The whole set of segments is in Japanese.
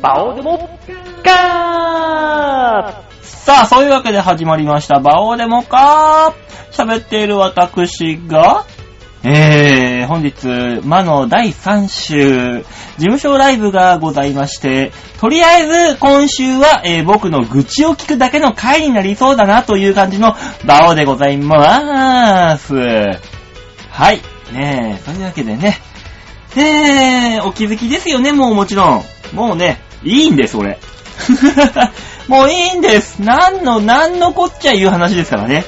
バオデモカーさあ、そういうわけで始まりました、バオデモカー喋っている私が、えー、本日、魔の第3週、事務所ライブがございまして、とりあえず今週は、えー僕の愚痴を聞くだけの回になりそうだなという感じのバオでございまーす。はい。ねえ、そういうわけでね。えー、お気づきですよね、もうもちろん。もうね、いいんです、俺。もういいんです。なんの、なんのこっちゃいう話ですからね。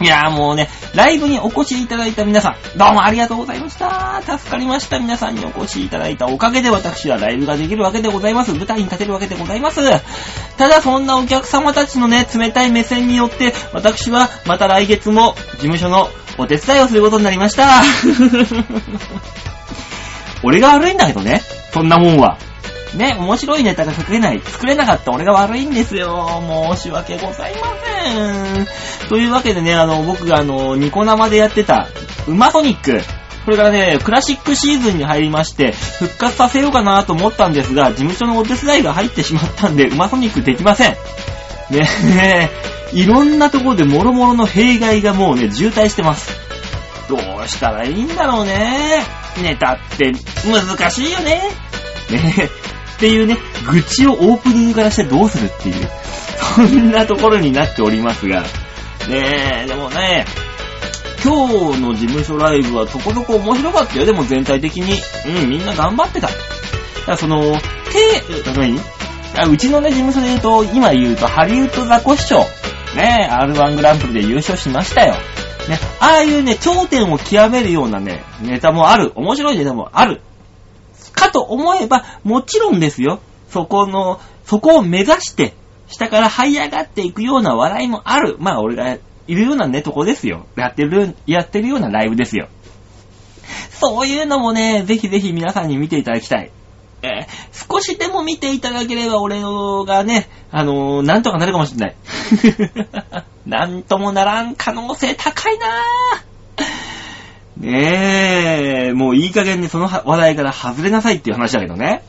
いやーもうね、ライブにお越しいただいた皆さん、どうもありがとうございました。助かりました。皆さんにお越しいただいたおかげで私はライブができるわけでございます。舞台に立てるわけでございます。ただそんなお客様たちのね、冷たい目線によって、私はまた来月も事務所のお手伝いをすることになりました。俺が悪いんだけどね、そんなもんは。ね、面白いネタが作れない、作れなかった俺が悪いんですよ。申し訳ございません。というわけでね、あの、僕があの、ニコ生でやってた、ウマソニック。これからね、クラシックシーズンに入りまして、復活させようかなと思ったんですが、事務所のお手伝いが入ってしまったんで、ウマソニックできません。ね いろんなところで諸々の弊害がもうね、渋滞してます。どうしたらいいんだろうね。ネタって難しいよね。ねっていうね、愚痴をオープニングからしてどうするっていう、そんなところになっておりますが、ねえ、でもね、今日の事務所ライブはそこそこ面白かったよ。でも全体的に。うん、みんな頑張ってた。だからその、手、何？うちのね、事務所で言うと、今言うと、ハリウッドザコシショウ。ね R1 グランプリで優勝しましたよ。ね、ああいうね、頂点を極めるようなね、ネタもある。面白いネタもある。かと思えば、もちろんですよ。そこの、そこを目指して、下から這い上がっていくような笑いもある。まあ、俺がいるようなね、とこですよ。やってる、やってるようなライブですよ。そういうのもね、ぜひぜひ皆さんに見ていただきたい。えー少しでも見ていただければ俺がね、あのーなんとかなるかもしれない。なんともならん可能性高いなぁ。ねえ、もういい加減にその話題から外れなさいっていう話だけどね。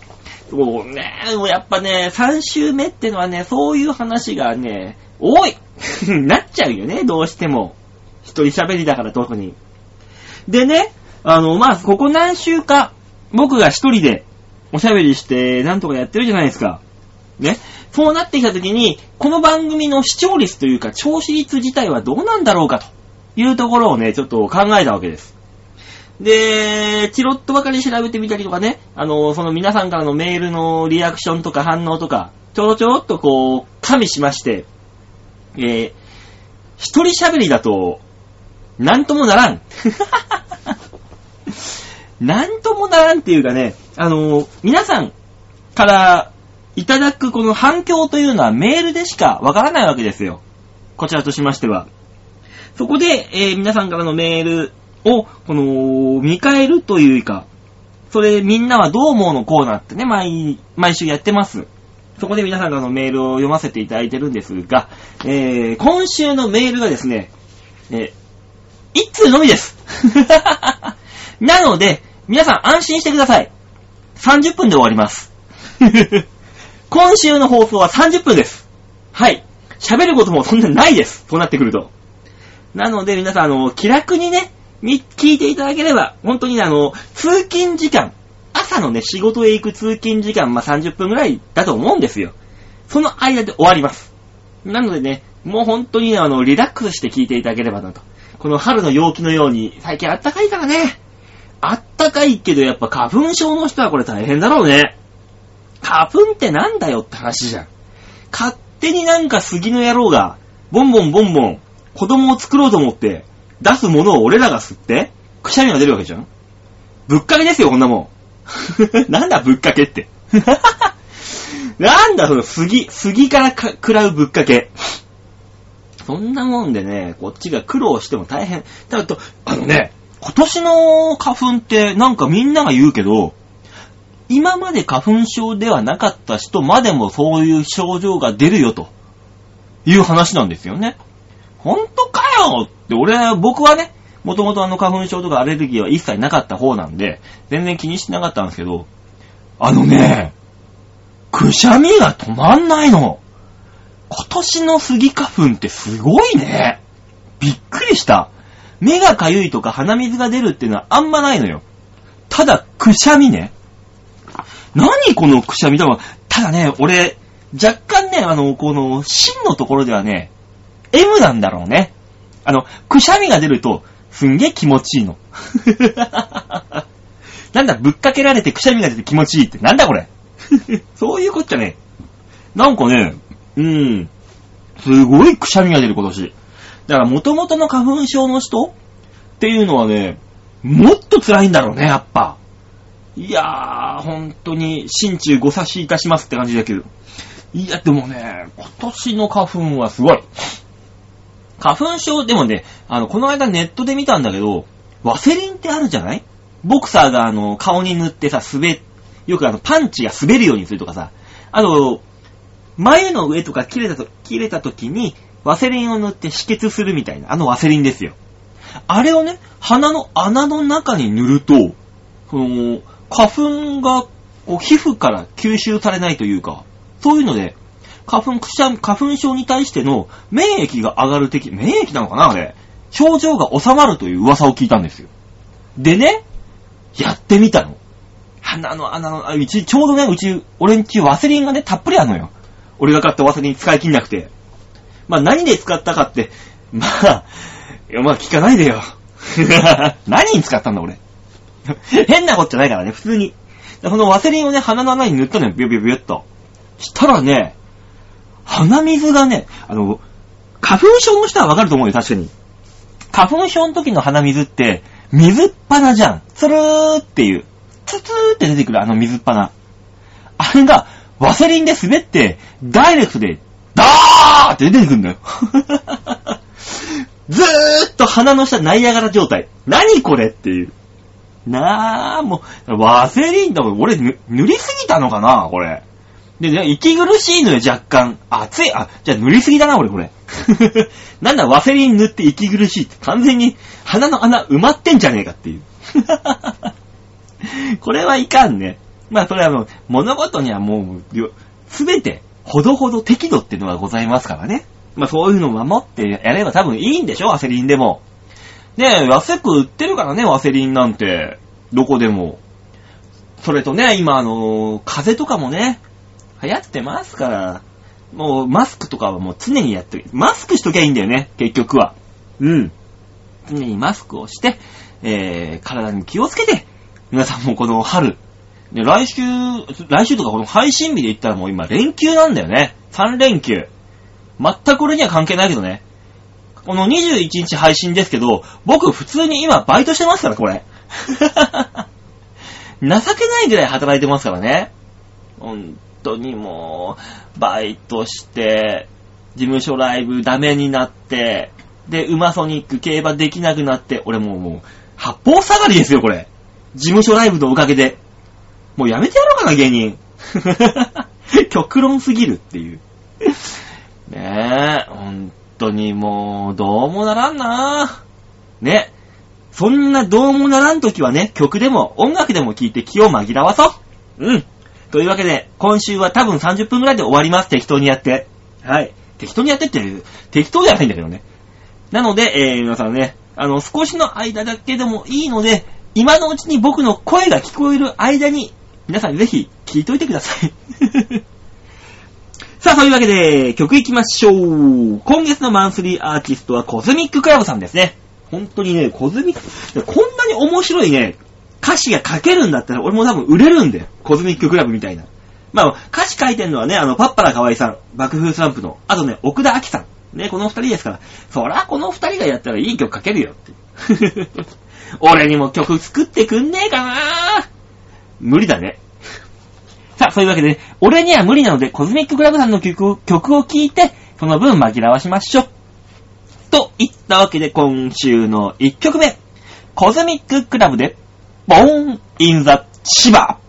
もうね、でもやっぱね、3週目ってのはね、そういう話がね、多い なっちゃうよね、どうしても。一人喋りだから特に。でね、あの、まあ、ここ何週か、僕が一人でおしゃべりして、なんとかやってるじゃないですか。ね。そうなってきたときに、この番組の視聴率というか、聴取率自体はどうなんだろうかというところをね、ちょっと考えたわけです。で、チロッとばかり調べてみたりとかね、あの、その皆さんからのメールのリアクションとか反応とか、ちょろちょろっとこう、加味しまして、えー、一人喋りだと、なんともならん。なんともならんっていうかね、あの、皆さんからいただくこの反響というのはメールでしかわからないわけですよ。こちらとしましては。そこで、えー皆さんからのメールを、この、見返るというか、それみんなはどう思うのコーナーってね、毎、毎週やってます。そこで皆さんからのメールを読ませていただいてるんですが、えー、今週のメールがですね、えー、一通のみです。なので、皆さん安心してください。30分で終わります。今週の放送は30分です。はい。喋ることもそんなないです。そうなってくると。なので皆さん、あの、気楽にね、聞いていただければ、本当にね、あの、通勤時間、朝のね、仕事へ行く通勤時間、まあ、30分ぐらいだと思うんですよ。その間で終わります。なのでね、もう本当にね、あの、リラックスして聞いていただければなと。この春の陽気のように、最近あったかいからね。あったかいけどやっぱ花粉症の人はこれ大変だろうね。花粉ってなんだよって話じゃん。勝手になんか杉の野郎が、ボンボンボンボン、子供を作ろうと思って、出すものを俺らが吸って、くしゃみが出るわけじゃんぶっかけですよ、こんなもん。なんだぶっかけって。なんだその杉、杉からか食らうぶっかけ。そんなもんでね、こっちが苦労しても大変。だと、あのね、今年の花粉ってなんかみんなが言うけど、今まで花粉症ではなかった人までもそういう症状が出るよという話なんですよね。ほんとかよって俺、僕はね、もともとあの花粉症とかアレルギーは一切なかった方なんで、全然気にしてなかったんですけど、あのね、くしゃみが止まんないの。今年のスギ花粉ってすごいね。びっくりした。目がかゆいとか鼻水が出るっていうのはあんまないのよ。ただ、くしゃみね。何このくしゃみ？だわ。ただね、俺、若干ね、あの、この、芯のところではね、M なんだろうね。あの、くしゃみが出ると、すんげえ気持ちいいの。なんだ、ぶっかけられてくしゃみが出て気持ちいいって、なんだこれ。そういうこっちゃね。なんかね、うーん、すごいくしゃみが出る今年。だから元々の花粉症の人？っていうのはね、もっと辛いんだろうね、やっぱ。いやー、本当に、心中ご差しいたしますって感じだけど。いや、でもね、今年の花粉はすごい。花粉症、でもね、あの、この間ネットで見たんだけど、ワセリンってあるじゃない？ボクサーがあの、顔に塗ってさ、滑、よくあの、パンチが滑るようにするとかさ、あの、眉の上とか切れたと、切れた時に、ワセリンを塗って止血するみたいな、あのワセリンですよ。あれをね、鼻の穴の中に塗ると、その、花粉が、こう、皮膚から吸収されないというか、そういうので、花粉、くしゃ花粉症に対しての免疫が上がる的、免疫なのかなあれ。症状が収まるという噂を聞いたんですよ。でね、やってみたの。鼻の穴の、うち、ちょうどね、うち、俺んちワセリンがね、たっぷりあるのよ。俺が買ったワセリン使い切んなくて。まあ何で使ったかって、まあ、いやまあ聞かないでよ。何に使ったんだ俺。変なことじゃないからね、普通に。でこのワセリンをね、鼻の穴に塗ったのよ、ビュビュビュっと。したらね、鼻水がね、あの、花粉症の人はわかると思うよ、確かに。花粉症の時の鼻水って、水っ鼻じゃん。つるーっていう。ツツーって出てくるあの水っ鼻。あれが、ワセリンで滑って、ダイレクトで、ダーって出てくるんだよ。ずーっと鼻の下ナイアガラ状態。何これっていう。なあ、もう、ワセリンだ。俺、塗りすぎたのかなこれ。で、ね、息苦しいのよ、若干。熱い。あ、じゃあ塗りすぎだな、俺、これ。なんだ、ワセリン塗って息苦しいって。完全に鼻の穴埋まってんじゃねえかっていう。これはいかんね。まあ、それはもう、物事にはもう、すべて、ほどほど適度っていうのがございますからね。まあ、そういうのを守ってやれば多分いいんでしょ、ワセリンでも。ねえ、安く売ってるからね、ワセリンなんて。どこでも。それとね、今あの、風とかもね、流行ってますから。もう、マスクとかはもう常にやってる。マスクしときゃいいんだよね、結局は。うん。常にマスクをして、えー、体に気をつけて、皆さんもこの春、で、来週、来週とかこの配信日で言ったらもう今連休なんだよね。3連休。全く俺には関係ないけどね。この21日配信ですけど、僕普通に今バイトしてますから、これ。情けないぐらい働いてますからね。本当にもう、バイトして、事務所ライブダメになって、で、ウマソニック競馬できなくなって、俺もうもう、八方下がりですよ、これ。事務所ライブのおかげで。もうやめてやろうかな、芸人。極論すぎるっていう。ねえ、本当にもう、どうもならんなね。そんなどうもならん時はね、曲でも音楽でも聴いて気を紛らわそう。うん。というわけで、今週は多分30分くらいで終わります、適当にやって。はい。適当にやってって、適当じゃないんだけどね。なので、えー、皆さんね、あの、少しの間だけでもいいので、今のうちに僕の声が聞こえる間に、皆さんぜひ聞いといてください。さあ、そういうわけで、曲いきましょう。今月のマンスリーアーティストはコズミッククラブさんですね。本当にね、コズミック、こんなに面白いね、歌詞が書けるんだったら俺も多分売れるんだよ。コズミッククラブみたいな。まあ、歌詞書いてるのはね、あの、パッパラー河合さん、爆風スランプの、あとね、奥田明さん。ね、この二人ですから、そらこの二人がやったらいい曲書けるよって。俺にも曲作ってくんねえかな無理だね。さあ、そういうわけで、ね俺には無理なので、コズミッククラブさんの曲を曲を聴いて、その分紛らわしましょう。と言ったわけで、今週の1曲目。コズミッククラブで、ボーン・イン・ザ・千葉。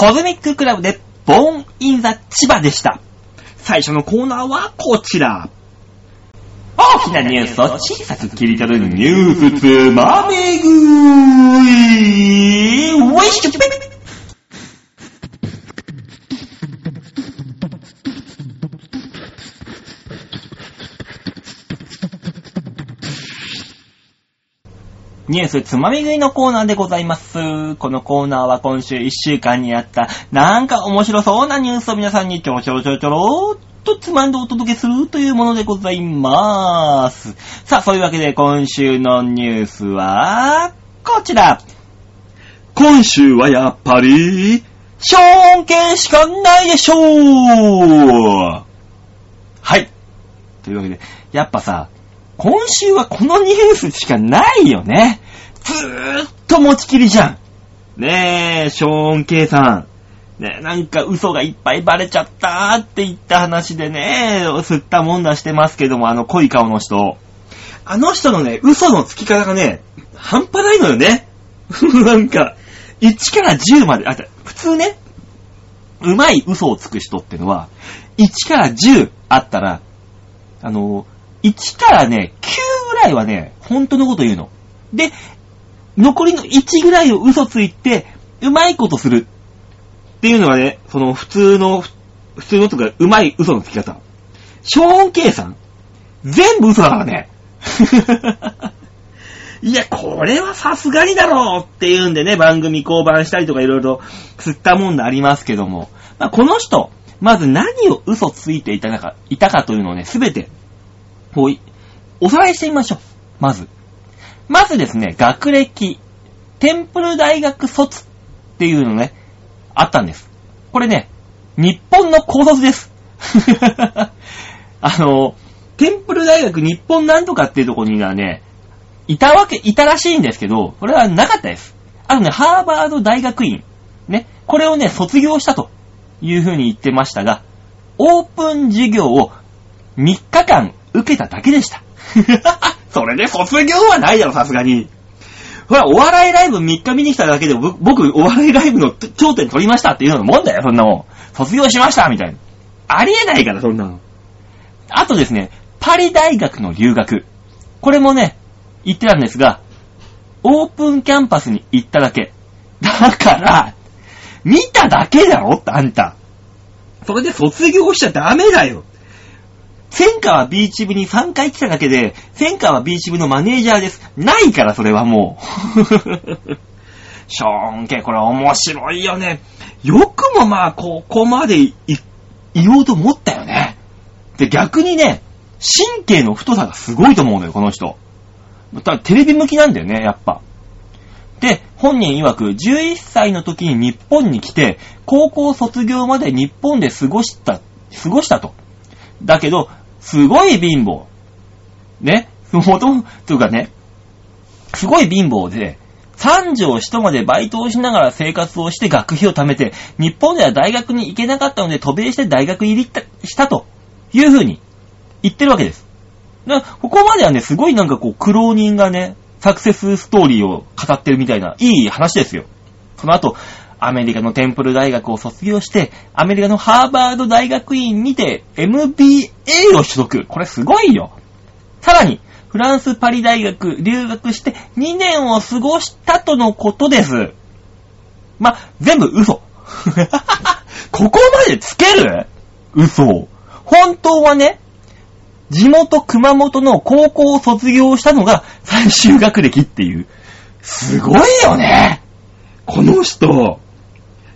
コズミッククラブで、ボーンインザ千葉でした。最初のコーナーはこちら。大きなニュースを小さく切り取るニュースつまめぐい。ウィッシュニュースつまみ食いのコーナーでございます。このコーナーは今週1週間にあった、なんか面白そうなニュースを皆さんにちょろちょろちょろちょろっとつまんでお届けするというものでございまーす。さあ、そういうわけで今週のニュースは、こちら。今週はやっぱり、ショーン系しかないでしょうはい。というわけで、やっぱさ、今週はこのニュースしかないよね。ずーっと持ちきりじゃん。ねえ、ショーン・ケイさん。ねえ、なんか嘘がいっぱいバレちゃったーって言った話でね、吸ったもんだしてますけども、あの濃い顔の人。あの人のね、嘘のつき方がね、半端ないのよね。なんか、1から10まで、あ、普通ね、うまい嘘をつく人ってのは、1から10あったら、あの、1からね、9ぐらいはね、本当のこと言うの。で、残りの1ぐらいを嘘ついて、うまいことする。っていうのがね、その普通の、普通のとか、うまい嘘のつき方。ショーン・ケイさん、全部嘘だからね。いや、これはさすがにだろうっていうんでね、番組降板したりとかいろいろ吸ったもんでありますけども、まあ、この人、まず何を嘘ついていたか、いたかというのをね、すべて、こうい、おさらいしてみましょう。まず。まずですね、学歴、テンプル大学卒っていうのね、あったんです。これね、日本の高卒です。あの、テンプル大学日本なんとかっていうところにはね、いたわけ、いたらしいんですけど、これはなかったです。あのね、ハーバード大学院、ね、これをね、卒業したというふうに言ってましたが、オープン授業を3日間受けただけでした。それで卒業はないだろ、さすがに。ほら、お笑いライブ3日見に来ただけで、僕、お笑いライブの頂点取りましたっていうののもんだよ、そんなもん。卒業しましたみたいな。ありえないから、そんなの。あとですね、パリ大学の留学。これもね、言ってたんですが、オープンキャンパスに行っただけ。だから、見ただけだろあんた。それで卒業しちゃダメだよ。千川ビーチ部に3回来ただけで、千川ビーチ部のマネージャーです。ないから、それはもう。ショーンケ、これ面白いよね。よくもまあ、ここまでい言おうと思ったよね。で、逆にね、神経の太さがすごいと思うのよ、この人。ただテレビ向きなんだよね、やっぱ。で、本人曰く、11歳の時に日本に来て、高校卒業まで日本で過ごした、過ごしたと。だけど、すごい貧乏。ね？もと、というかね、すごい貧乏で、三条下までバイトをしながら生活をして学費を貯めて、日本では大学に行けなかったので渡米して大学入りしたというふうに言ってるわけです。だからここまではね、すごいなんかこう、苦労人がね、サクセスストーリーを語ってるみたいな、いい話ですよ。その後、アメリカのテンプル大学を卒業して、アメリカのハーバード大学院にて MBA を取得。これすごいよ。さらに、フランスパリ大学留学して2年を過ごしたとのことです。ま、全部嘘。ここまでつける？嘘。本当はね、地元熊本の高校を卒業したのが最終学歴っていう。すごいよねこの人。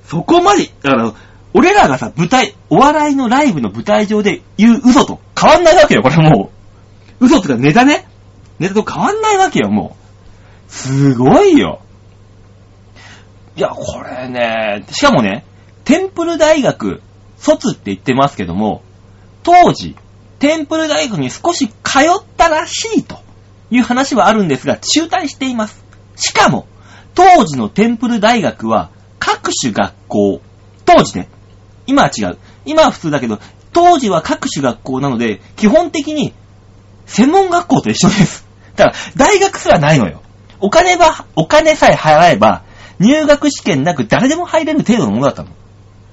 そこまで、だから、俺らがさ、舞台、お笑いのライブの舞台上で言う嘘と変わんないわけよ、これもう。嘘とかネタね。ネタと変わんないわけよ、もう。すごいよ。いや、これね、しかもね、テンプル大学、卒って言ってますけども、当時、テンプル大学に少し通ったらしいという話はあるんですが、中退しています。しかも、当時のテンプル大学は、各種学校、当時ね、今は違う。今は普通だけど、当時は各種学校なので、基本的に、専門学校と一緒です。だから、大学すらないのよ。お金は、お金さえ払えば、入学試験なく誰でも入れる程度のものだったの。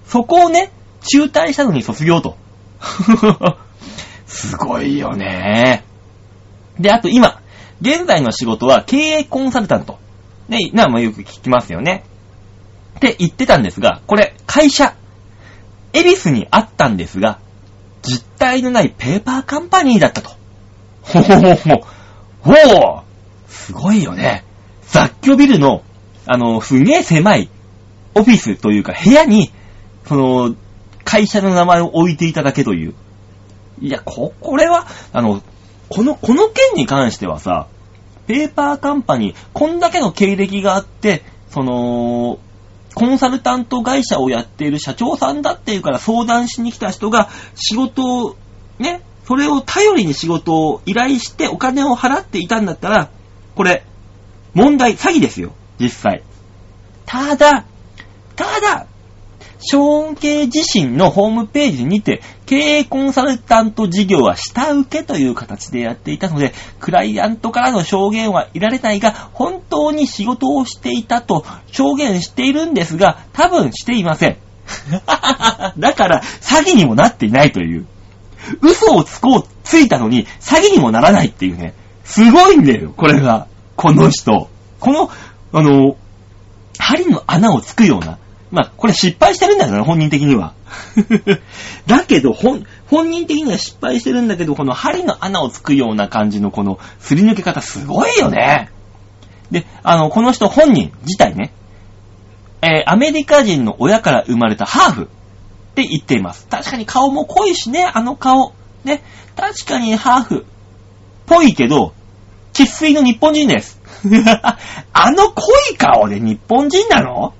そこをね、中退したのに卒業と。すごいよね。で、あと今、現在の仕事は経営コンサルタント。ね、な、もよく聞きますよね。って言ってたんですが、これ、会社、エビスにあったんですが、実体のないペーパーカンパニーだったと。ほほほほ。ほうすごいよね。雑居ビルの、あの、すげえ狭いオフィスというか部屋に、その、会社の名前を置いていただけという。いや、こ、これは、あの、この、この件に関してはさ、ペーパーカンパニー、こんだけの経歴があって、その、コンサルタント会社をやっている社長さんだっていうから相談しに来た人が仕事を、ね、それを頼りに仕事を依頼してお金を払っていたんだったら、これ、問題、詐欺ですよ、実際。ただ、ただ、ショーン系自身のホームページにて、経営コンサルタント事業は下請けという形でやっていたので、クライアントからの証言は得られないが、本当に仕事をしていたと証言しているんですが、多分していません。だから、詐欺にもなっていないという。嘘をつこう、ついたのに、詐欺にもならないっていうね。すごいんだよ、これが。この人。この、あの、針の穴をつくような。まあ、これ失敗してるんだよね、本人的には。だけど、本、本人的には失敗してるんだけど、この針の穴をつくような感じのこのすり抜け方すごいよね。で、あの、この人本人自体ね、えー、アメリカ人の親から生まれたハーフって言っています。確かに顔も濃いしね、あの顔。ね、確かにハーフ。ぽいけど、喫水の日本人です。あの濃い顔で日本人なの？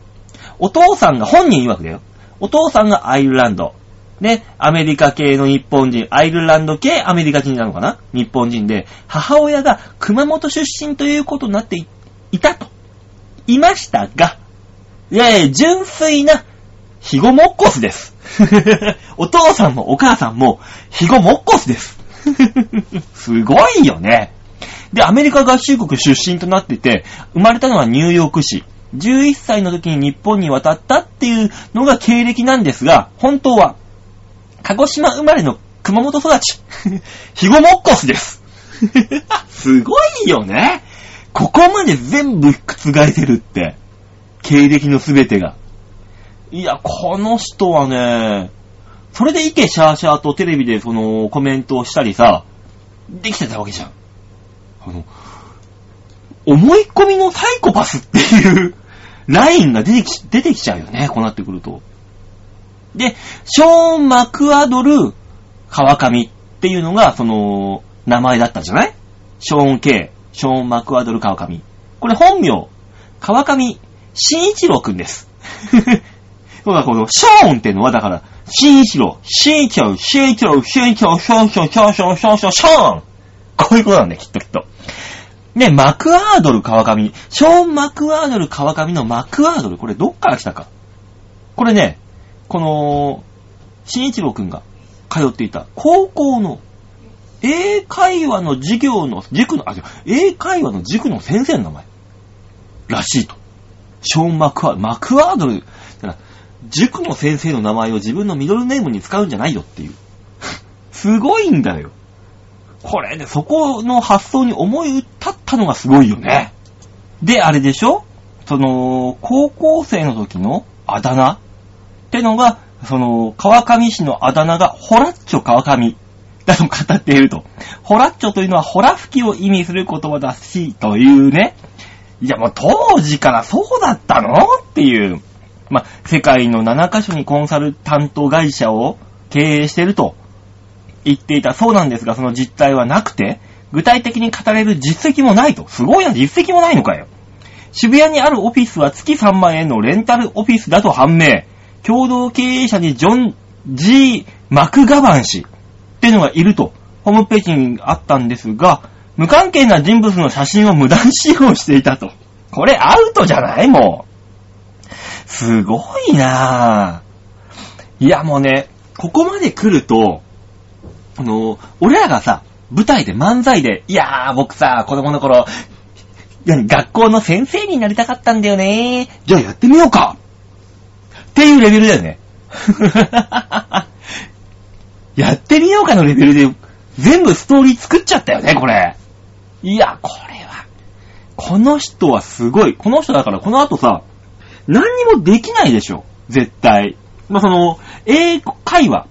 お父さんが本人曰くだよ。お父さんがアイルランド。ね、アメリカ系の日本人、アイルランド系アメリカ人なのかな？日本人で、母親が熊本出身ということになっていたと。いましたが、いやいや、純粋な、ヒゴモッコスです。お父さんもお母さんも、ヒゴモッコスです。すごいよね。で、アメリカ合衆国出身となってて、生まれたのはニューヨーク市。11歳の時に日本に渡ったっていうのが経歴なんですが、本当は、鹿児島生まれの熊本育ち、ヒゴモッコスです。すごいよね。ここまで全部覆せるって。経歴のすべてが。いや、この人はね、それでイケシャーシャーとテレビでそのコメントをしたりさ、できてたわけじゃん。あの、思い込みのサイコパスっていうラインが出てき、出てきちゃうよね、こうなってくると。で、ショーン・マクアドル・川上っていうのが、その、名前だったじゃない？ショーン・ケイ、ショーン・マクアドル・川上。これ本名、川上慎一郎くんです。そうだ、この、ショーンってのは、だから、慎一郎、慎一郎、慎一郎、慎一郎、ショーン、ショーン、ショーン、ショーン、ショーン、ショーン、ショーンこういうことなんだよ、きっときっと。ね、マクアードル川上。ショーン・マクアードル川上のマクアードル。これどっから来たか。これね、この、新一郎くんが通っていた高校の英会話の授業の、塾の、あ、英会話の塾の先生の名前。らしいと。ショーン・マクアードル。マクアードル。塾の先生の名前を自分のミドルネームに使うんじゃないよっていう。すごいんだよ。これね、そこの発想に思い立ったのがすごいよね。で、あれでしょ？その、高校生の時のあだ名？ってのが、その、川上市のあだ名が、ホラッチョ川上だと語っていると。ホラッチョというのは、ホラ吹きを意味する言葉だし、というね。いや、もう当時からそうだったの？っていう。ま世界の7カ所にコンサルタント会社を経営してると言っていたそうなんですが、その実態はなくて、具体的に語れる実績もないと。すごいな、実績もないのかよ。渋谷にあるオフィスは月3万円のレンタルオフィスだと判明。共同経営者にジョン・ G・ マクガバン氏っていうのがいると、ホームページにあったんですが、無関係な人物の写真を無断使用していたと。これアウトじゃないもう。すごいなぁ。いやもうね、ここまで来ると、あの、俺らがさ、舞台で漫才で、いやー、僕さ、子供の頃、何学校の先生になりたかったんだよねー。じゃあやってみようか。っていうレベルだよね。やってみようかのレベルで、全部ストーリー作っちゃったよね、これ。いや、これは。この人はすごい。この人だからこの後さ、何にもできないでしょ。絶対。まあ、その、英、会話。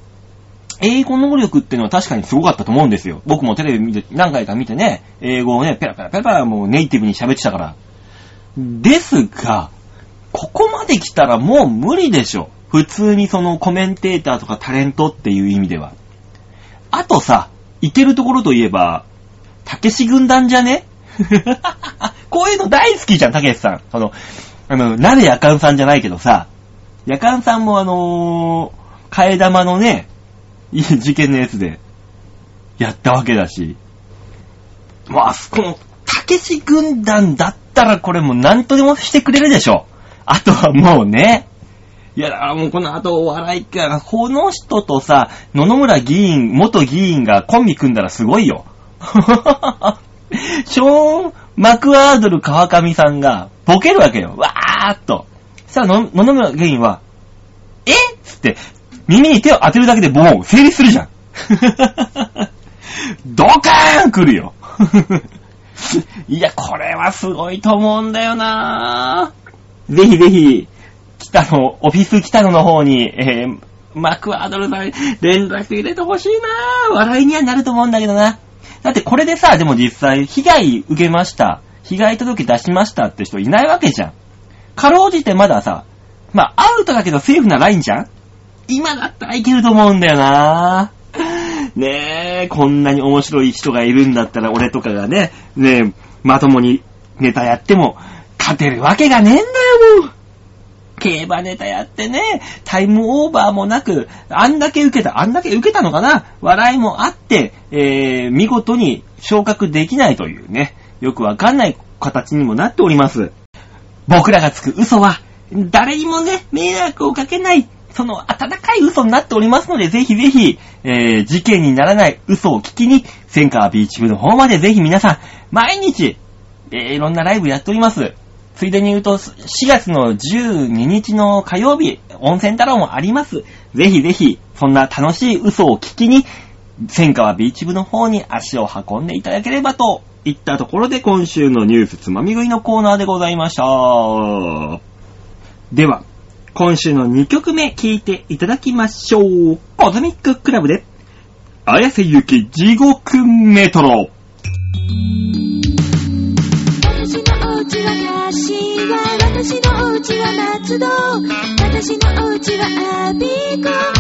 英語能力っていうのは確かにすごかったと思うんですよ。僕もテレビ見て、何回か見てね、英語をね、ペラペラペラペラもうネイティブに喋ってたから。ですが、ここまで来たらもう無理でしょ。普通にそのコメンテーターとかタレントっていう意味では。あとさ、いけるところといえば、たけし軍団じゃね？こういうの大好きじゃん、たけしさん。その、あの、なぜやかんさんじゃないけどさ、やかんさんもあのー、替え玉のね、いい事件のやつで、やったわけだし。まあそ、この、たけし軍団だったらこれもう何とでもしてくれるでしょ。あとはもうね、いや、だからもうこの後お笑いか、この人とさ、野々村議員、元議員がコンビ組んだらすごいよ。ショーン・マクアードル川上さんがボケるわけよ。わーっと。さあ、野々村議員は、えっつって、耳に手を当てるだけでもう成立するじゃん。ドカーン来るよ。いや、これはすごいと思うんだよなぁ。ぜひぜひ、北野、オフィス北野の方に、えー、マクアドルさん連絡入れてほしいなぁ。笑いにはなると思うんだけどな。だってこれでさ、でも実際、被害受けました。被害届出しましたって人いないわけじゃん。かろうじてまださ、まあ、アウトだけどセーフなラインじゃん今だったらいけると思うんだよなねえ、こんなに面白い人がいるんだったら俺とかがね、ねえ、まともにネタやっても勝てるわけがねえんだよ、もう。競馬ネタやってね、タイムオーバーもなく、あんだけ受けた、あんだけ受けたのかな笑いもあって、えー、見事に昇格できないというね、よくわかんない形にもなっております。僕らがつく嘘は、誰にもね、迷惑をかけない、その温かい嘘になっておりますので、ぜひぜひ、えー、事件にならない嘘を聞きに、センカービーチ部の方までぜひ皆さん、毎日、えー、いろんなライブやっております。ついでに言うと、4月の12日の火曜日、温泉太郎もあります。ぜひぜひ、そんな楽しい嘘を聞きに、千川ビーチ部の方に足を運んでいただければといったところで今週のニュースつまみ食いのコーナーでございました。では、今週の2曲目聴いていただきましょう。コズミッククラブで、綾瀬ゆき地獄メトロ。私のお家は柏私のお家は松戸私のお家はアビコ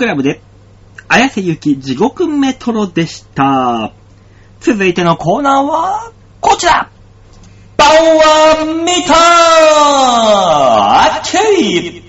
クラブで、綾瀬ゆき地獄メトロでした。続いてのコーナーは、こちら。パワーミター!あっちい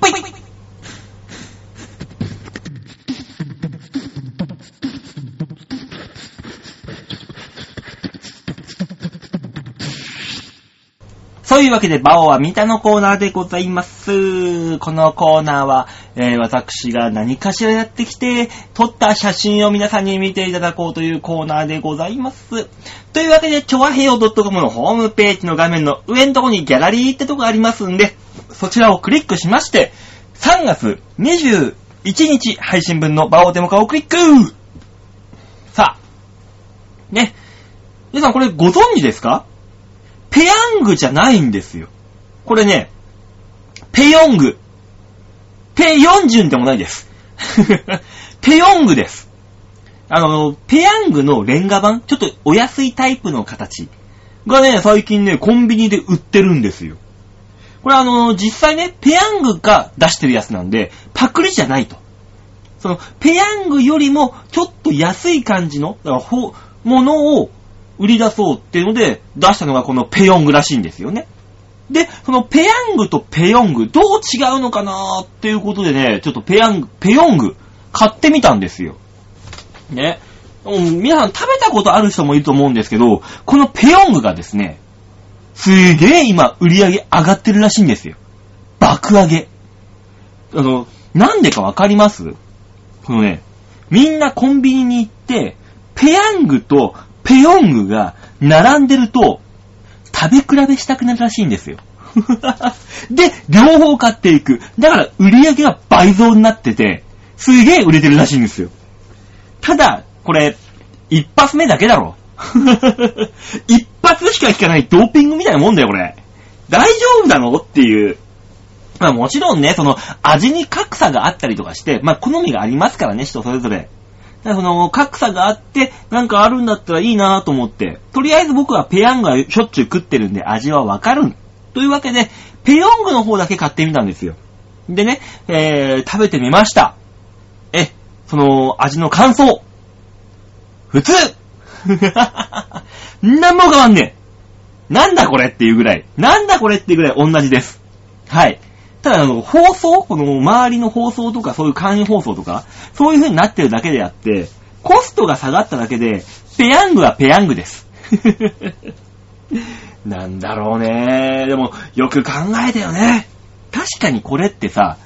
いそういうわけで、バオは見たのコーナーでございます。このコーナーは、えー私が何かしらやってきて、撮った写真を皆さんに見ていただこうというコーナーでございます。というわけで、ちょわへよ .com のホームページの画面の上のところにギャラリーってとこありますんで、そちらをクリックしまして、3月21日配信分のバオデモカをクリックさあ、ね。皆さんこれご存知ですか？ペヤングじゃないんですよ。これね、ペヨング。ペヨンジュンでもないです。ペヨングです。あの、ペヤングのレンガ版、ちょっとお安いタイプの形がね、最近ね、コンビニで売ってるんですよ。これあの、実際ね、ペヤングが出してるやつなんで、パクリじゃないと。その、ペヤングよりもちょっと安い感じの、だからほ、ものを売り出そうっていうので、出したのがこのペヨングらしいんですよね。で、そのペヤングとペヨング、どう違うのかなーっていうことでね、ちょっとペヤング、ペヨング、買ってみたんですよ。ね。う皆さん食べたことある人もいると思うんですけど、このペヨングがですね、すげえ今売り上げ上がってるらしいんですよ。爆上げ。あの、なんでかわかります？このね、みんなコンビニに行って、ペヤングとペヨングが並んでると、食べ比べしたくなるらしいんですよ。で、両方買っていく。だから売り上げが倍増になってて、すげえ売れてるらしいんですよ。ただ、これ、一発目だけだろ。一発しか効かないドーピングみたいなもんだよ、これ。大丈夫なの？っていう。まあもちろんね、その味に格差があったりとかして、まあ好みがありますからね、人それぞれ。だからその格差があって、なんかあるんだったらいいなと思って、とりあえず僕はペヤングはしょっちゅう食ってるんで味はわかる。というわけで、ペヨングの方だけ買ってみたんですよ。でね、えー、食べてみました。え、その味の感想。普通 なんも変わんねえ。なんだこれっていうぐらい。なんだこれっていうぐらい同じです。はい。ただ、あの、放送この周りの放送とか、そういう簡易放送とか、そういう風になってるだけであって、コストが下がっただけで、ペヤングはペヤングです。なんだろうね。でも、よく考えたよね。確かにこれってさ、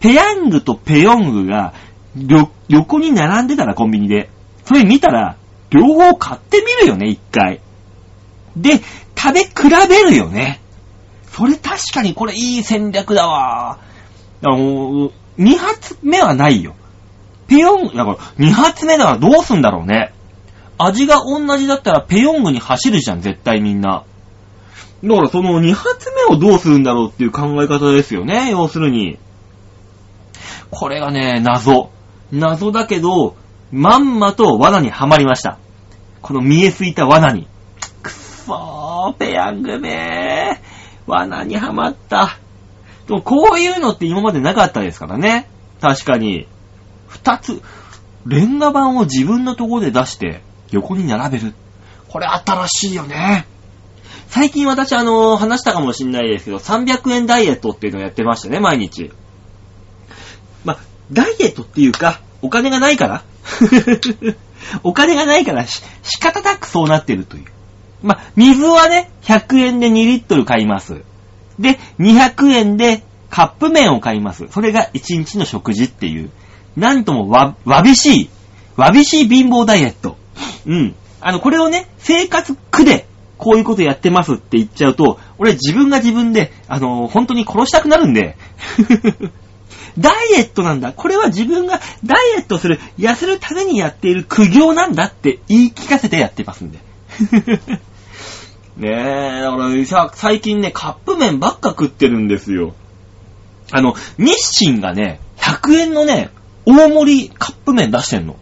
ペヤングとペヨングが、よ横に並んでたらコンビニで。それ見たら、両方買ってみるよね、一回。で、食べ比べるよね。それ確かにこれいい戦略だわ。あの、二発目はないよ。ペヨング、だから二発目だからどうすんだろうね。味が同じだったらペヨングに走るじゃん、絶対みんな。だからその二発目をどうするんだろうっていう考え方ですよね、要するに。これがね、謎。謎だけど、まんまと罠にはまりました。この見えすいた罠に。くっそー、ペヤングめー。罠にはまった。でもこういうのって今までなかったですからね。確かに。二つ、レンガ板を自分のところで出して、横に並べる。これ新しいよね。最近私あの、話したかもしんないですけど、300円ダイエットっていうのをやってましてね、毎日。ま、ダイエットっていうか、お金がないから。お金がないからし、仕方なくそうなってるという。まあ、水はね、100円で2リットル買います。で、200円でカップ麺を買います。それが1日の食事っていう。なんともわ、わびしい、わびしい貧乏ダイエット。うん。あの、これをね、生活苦で、こういうことやってますって言っちゃうと、俺自分が自分で、あの本当に殺したくなるんで。ダイエットなんだ。これは自分がダイエットする、痩せるためにやっている苦行なんだって言い聞かせてやってますんで。ねえ、だからさ、最近ね、カップ麺ばっか食ってるんですよ。あの、日清がね、100円のね、大盛りカップ麺出してんの。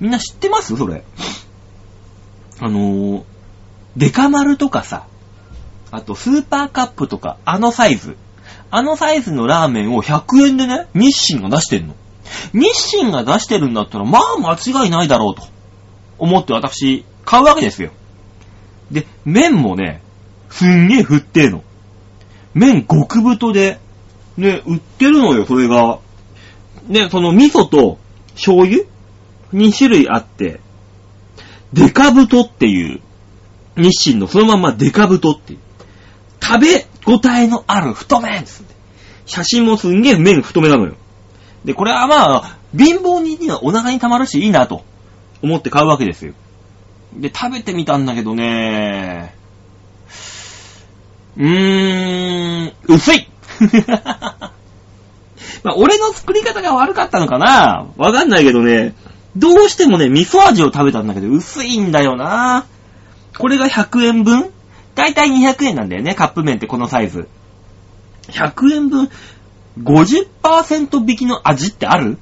みんな知ってます？それ。あのー、デカ丸とかさ、あとスーパーカップとか、あのサイズ。あのサイズのラーメンを100円でね、日清が出してんの。日清が出してるんだったら、まあ間違いないだろうと思って私、買うわけですよ。で、麺もね、すんげえ振ってえの。麺極太で、ね、売ってるのよ、それが。ね、その味噌と醤油 ?2 種類あって、デカ太っていう、日清のそのままデカ太っていう。食べ応えのある太麺です。写真もすんげえ麺太めなのよ。で、これはまあ、貧乏人にはお腹に溜まるしいいなと思って買うわけですよ。で、食べてみたんだけどね、うーん、薄い。まあ、俺の作り方が悪かったのかな。わかんないけどね、どうしてもね、味噌味を食べたんだけど、薄いんだよな。これが100円分？だいたい200円なんだよね、カップ麺ってこのサイズ。100円分、50%引きの味ってある？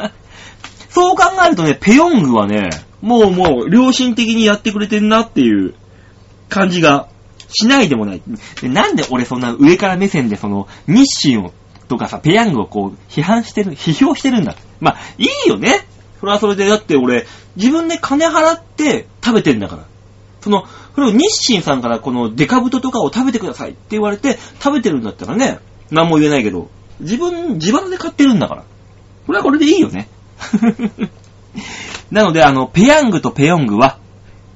そう考えるとね、ペヨングはね、もうもう良心的にやってくれてんなっていう感じがしないでもない。なんで俺そんな上から目線でその日清をとかさ、ペヤングをこう批判してる、批評してるんだ。まあ、いいよね。それはそれで、だって俺、自分で金払って食べてんだから。その、それを日清さんからこのデカブトとかを食べてくださいって言われて食べてるんだったらね、何も言えないけど、自分、自腹で買ってるんだから。これはこれでいいよね。なので、あの、ペヤングとペヨングは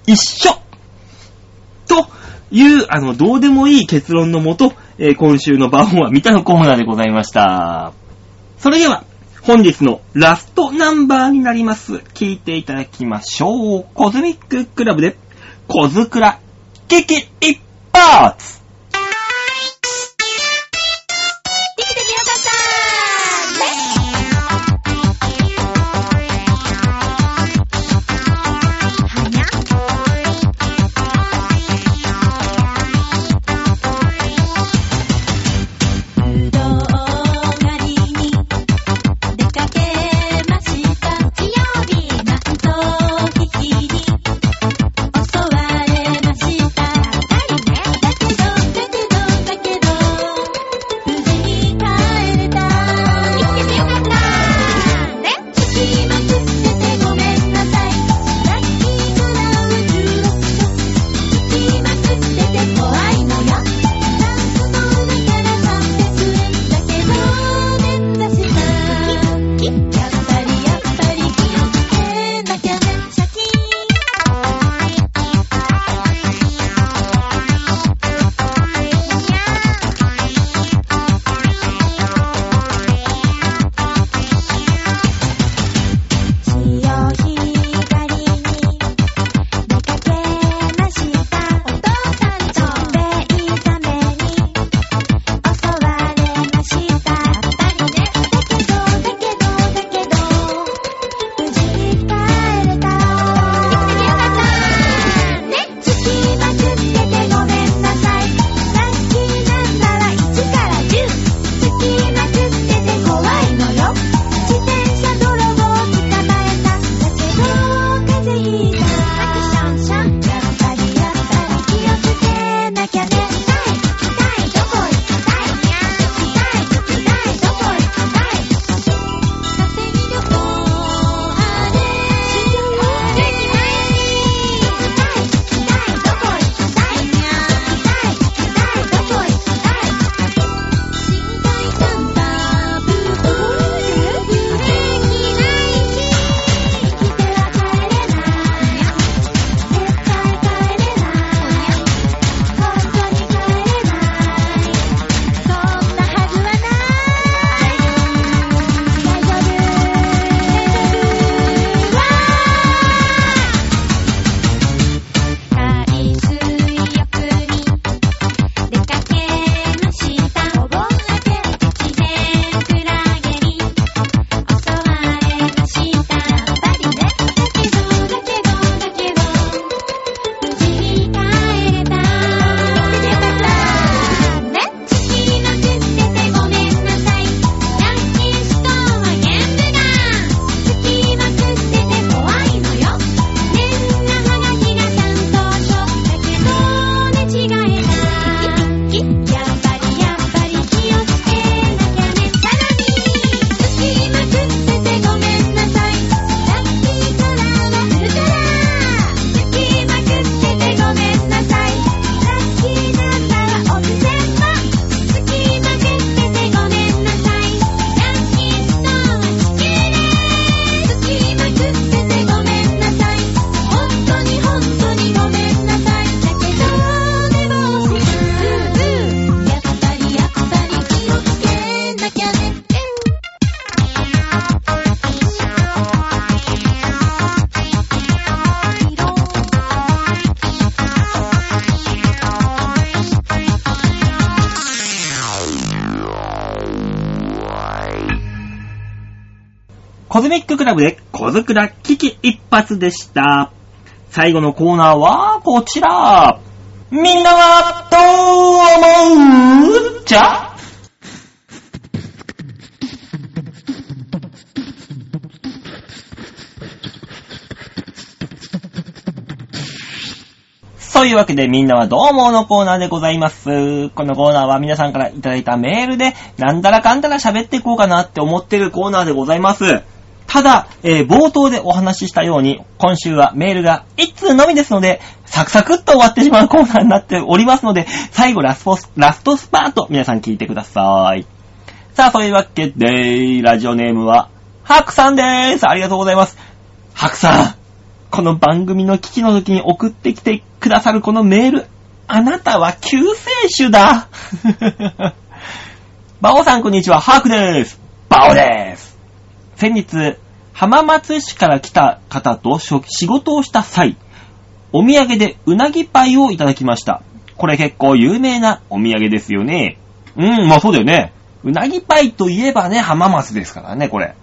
一緒という、あの、どうでもいい結論のもと、えー今週のバーンは見たのコーナーでございました。それでは、本日のラストナンバーになります。聞いていただきましょう。コズミッククラブで、コズクラ、危機一発コズミッククラブで小桜危機一発でした。最後のコーナーはこちら。みんなはどう思う？じゃそういうわけでみんなはどう思うのコーナーでございます。このコーナーは皆さんからいただいたメールでなんだらかんだら喋っていこうかなって思ってるコーナーでございます。ただ、えー冒頭でお話ししたように、今週はメールが1通のみですので、サクサクっと終わってしまうコーナーになっておりますので、最後ラスト、ラストスパート、皆さん聞いてください。さあ、そういうわけで、ラジオネームは、ハクさんでーす。ありがとうございます。ハクさん、この番組の危機の時に送ってきてくださるこのメール、あなたは救世主だ。バオさんこんにちは、ハークでーす。バオでーす。先日、浜松市から来た方と仕事をした際、お土産でうなぎパイをいただきました。これ結構有名なお土産ですよね。うん、まあそうだよね。うなぎパイといえばね、浜松ですからね、これ。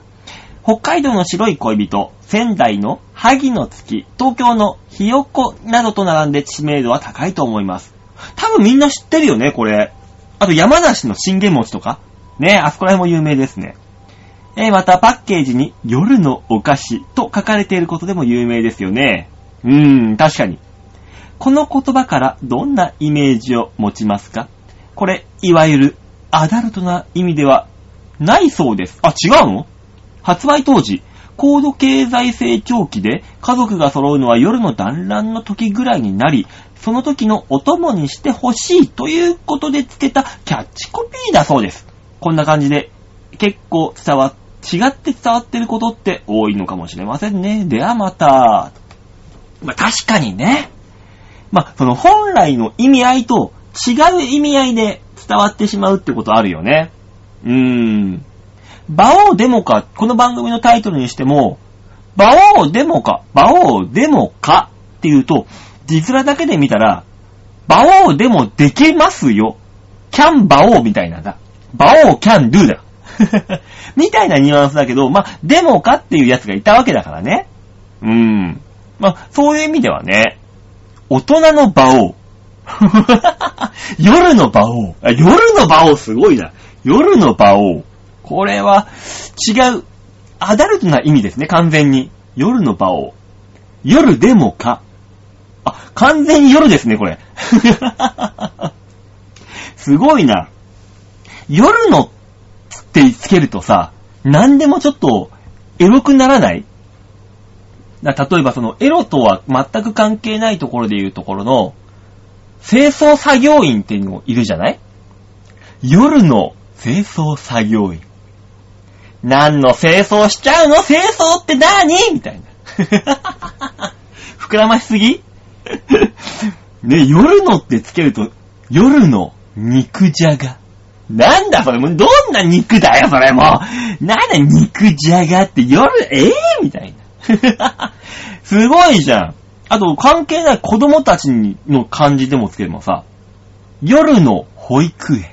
北海道の白い恋人、仙台の萩の月、東京のひよこなどと並んで知名度は高いと思います。多分みんな知ってるよね、これ。あと山梨の信玄餅とか。ね、あそこら辺も有名ですね。えーまたパッケージに夜のお菓子と書かれていることでも有名ですよね。うーん、確かに。この言葉からどんなイメージを持ちますか？これ、いわゆるアダルトな意味ではないそうです。あ、違うの？発売当時、高度経済成長期で家族が揃うのは夜の団らんの時ぐらいになり、その時のお供にしてほしいということで付けたキャッチコピーだそうです。こんな感じで結構伝わっ、違って伝わってることって多いのかもしれませんね。ではまた。まあ、確かにね。まあ、その本来の意味合いと違う意味合いで伝わってしまうってことあるよね。うーん。バオーデモか、この番組のタイトルにしても、バオーデモか、バオーデモかっていうと、字面だけで見たら、馬王でもできますよ。 can 馬王みたいなんだ。馬王 can do だ。みたいなニュアンスだけど、まあ、でも可っていうやつがいたわけだからね。うーん。まあ、そういう意味ではね、大人のバオー。夜のバオー。あ夜のバオーすごいな。夜のバオー。これは違う、アダルトな意味ですね、完全に。夜のバオー。夜でもか。あ、完全に夜ですね、これ。すごいな。夜のってつけるとさ、何でもちょっとエロくならない？だ例えばそのエロとは全く関係ないところで言うところの、清掃作業員っていうのもいるじゃない？夜の清掃作業員。何の清掃しちゃうの？清掃って何？みたいな。膨らましすぎ？ね、夜のってつけると、夜の肉じゃが。なんだそれ、もうどんな肉だよ、それもう。なんだ肉じゃがって夜、ええみたいな。すごいじゃん。あと、関係ない子供たちの漢字でもつけてもさ、夜の保育園。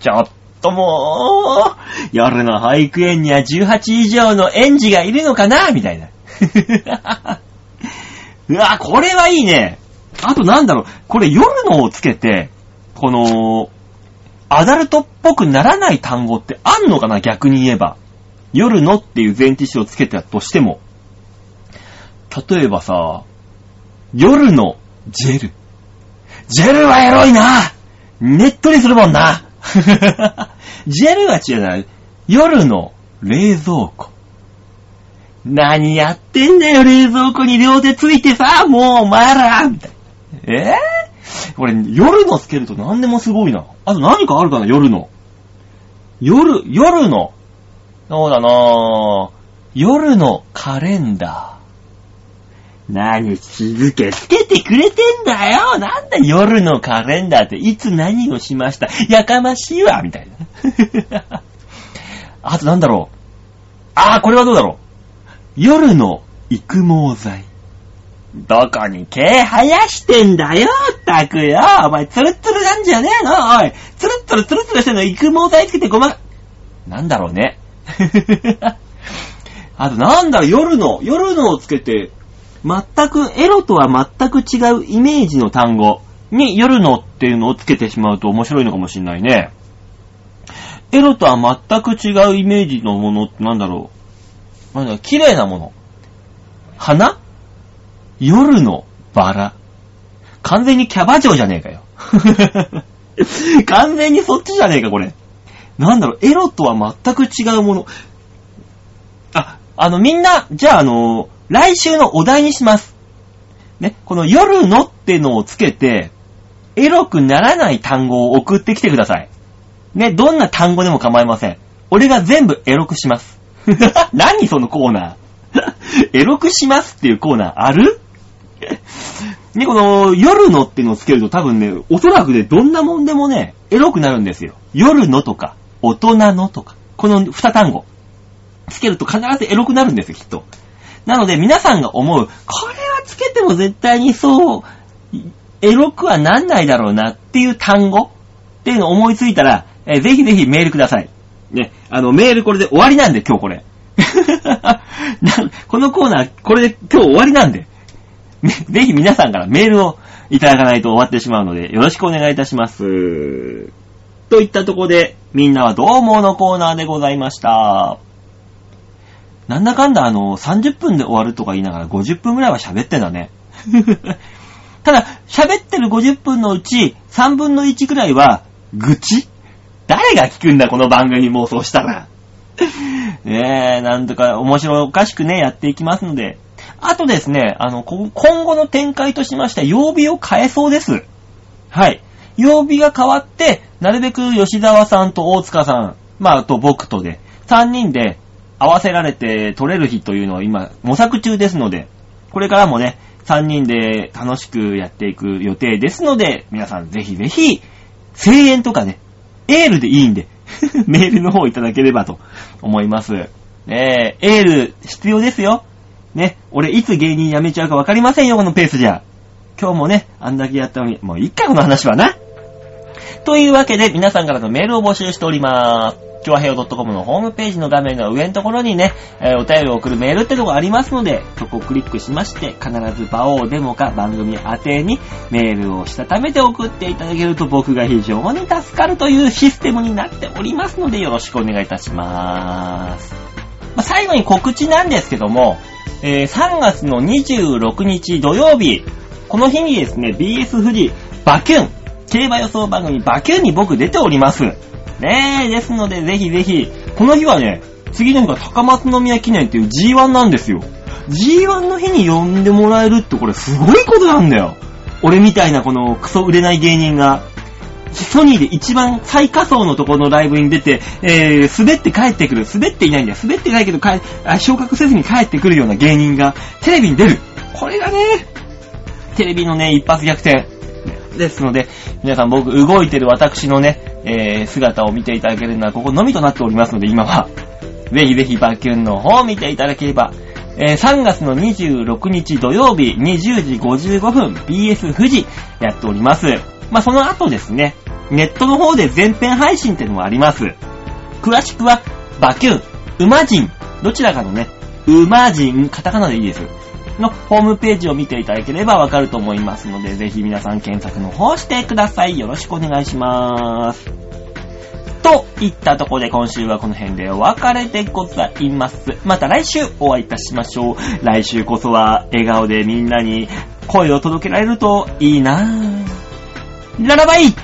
ちょっともう、夜の保育園には18以上の園児がいるのかなみたいな。うわ、これはいいね。あとなんだろう、これ夜のをつけて、この、アダルトっぽくならない単語ってあんのかな逆に言えば。夜のっていう前置詞をつけたとしても。例えばさ、夜のジェル。ジェルはエロいなねっとりするもんな ジェルは違うな。夜の冷蔵庫。何やってんだよ、冷蔵庫に両手ついてさ、もうお前らみたいな。えぇ、これ、夜のつけると何でもすごいな。あと何かあるかな、夜の。夜、夜の。そうだなぁ。夜のカレンダー。何日付つけてくれてんだよなんだ夜のカレンダーっていつ何をしました？やかましいわみたいな。あとなんだろう。ああ、これはどうだろう。夜の育毛剤。どこに毛生やしてんだよったくよお前、ツルツルなんじゃねえの？おいツルツルツルツルしてんの育毛剤つけてごま、なんだろうね。あとなんだろ、夜の、夜のをつけて、全く、エロとは全く違うイメージの単語に夜のっていうのをつけてしまうと面白いのかもしれないね。エロとは全く違うイメージのものってなんだろう。なんだろ、綺麗なもの。花？夜のバラ。完全にキャバ嬢じゃねえかよ。完全にそっちじゃねえか、これ。なんだろう、エロとは全く違うもの。あ、あの、みんな、じゃあ、あの、来週のお題にします。ね、この夜のってのをつけて、エロくならない単語を送ってきてください。ね、どんな単語でも構いません。俺が全部エロくします。何そのコーナー。エロくしますっていうコーナーある？ね、この夜のってのをつけると多分ね、おそらくね、どんなもんでもね、エロくなるんですよ。夜のとか、大人のとか、この二単語。つけると必ずエロくなるんですよ、きっと。なので皆さんが思う、これはつけても絶対にそう、エロくはなんないだろうなっていう単語っていうのを思いついたら、えーぜひぜひメールください。ね、あの、メールこれで終わりなんで、今日これ。このコーナー、これで今日終わりなんで。ぜひ皆さんからメールをいただかないと終わってしまうので、よろしくお願いいたします。といったとこで、みんなはどう思うのコーナーでございました。なんだかんだあの、30分で終わるとか言いながら50分ぐらいは喋ってんだね。ただ、喋ってる50分のうち、3分の1くらいは、愚痴？誰が聞くんだ、この番組もうそうしたら。ね え、なんとか面白おかしくね、やっていきますので。あとですね、あの、こ今後の展開としまして、曜日を変えそうです。はい。曜日が変わって、なるべく吉沢さんと大塚さん、まあ、あと僕とで、3人で合わせられて撮れる日というのを今、模索中ですので、これからもね、3人で楽しくやっていく予定ですので、皆さんぜひぜひ、声援とかね、エールでいいんで、メールの方いただければと思います。ねえ、エール必要ですよ。ね、俺いつ芸人辞めちゃうかわかりませんよ、このペースじゃ。今日もね、あんだけやったのに、もういっか、この話はな。というわけで、皆さんからのメールを募集しております。今日はヘオ .com のホームページの画面の上のところにね、えーお便りを送るメールってとこありますので、そこをクリックしまして、必ず場をデモか番組宛てにメールをしたためて送っていただけると僕が非常に助かるというシステムになっておりますので、よろしくお願いいたします。まあ最後に告知なんですけども、えー3月の26日土曜日、この日にですね、BS 富士バキュン、競馬予想番組バキュンに僕出ております。ねえ、ですのでぜひぜひ、この日はね、次の日が高松宮記念っていう G1 なんですよ。G1 の日に呼んでもらえるってこれすごいことなんだよ。俺みたいなこのクソ売れない芸人が、ソニーで一番最下層のところのライブに出て、えー、滑って帰ってくる。滑っていないんだよ。滑ってないけど帰昇格せずに帰ってくるような芸人がテレビに出る。これがね、テレビのね、一発逆転。ですので、皆さん僕動いてる私のね、えー、姿を見ていただけるのはここのみとなっておりますので、今は。ぜひぜひバキュンの方を見ていただければ。えー3月の26日土曜日20時55分 BS 富士やっております。まあ、その後ですね、ネットの方で全編配信っていうのもあります。詳しくは、バキュン、ウマジン、どちらかのね、ウマジン、カタカナでいいです。のホームページを見ていただければわかると思いますので、ぜひ皆さん検索の方してください。よろしくお願いしまーす。といったとこで今週はこの辺でお別れでございます。また来週お会いいたしましょう。来週こそは笑顔でみんなに声を届けられるといいなぁ。ララバイ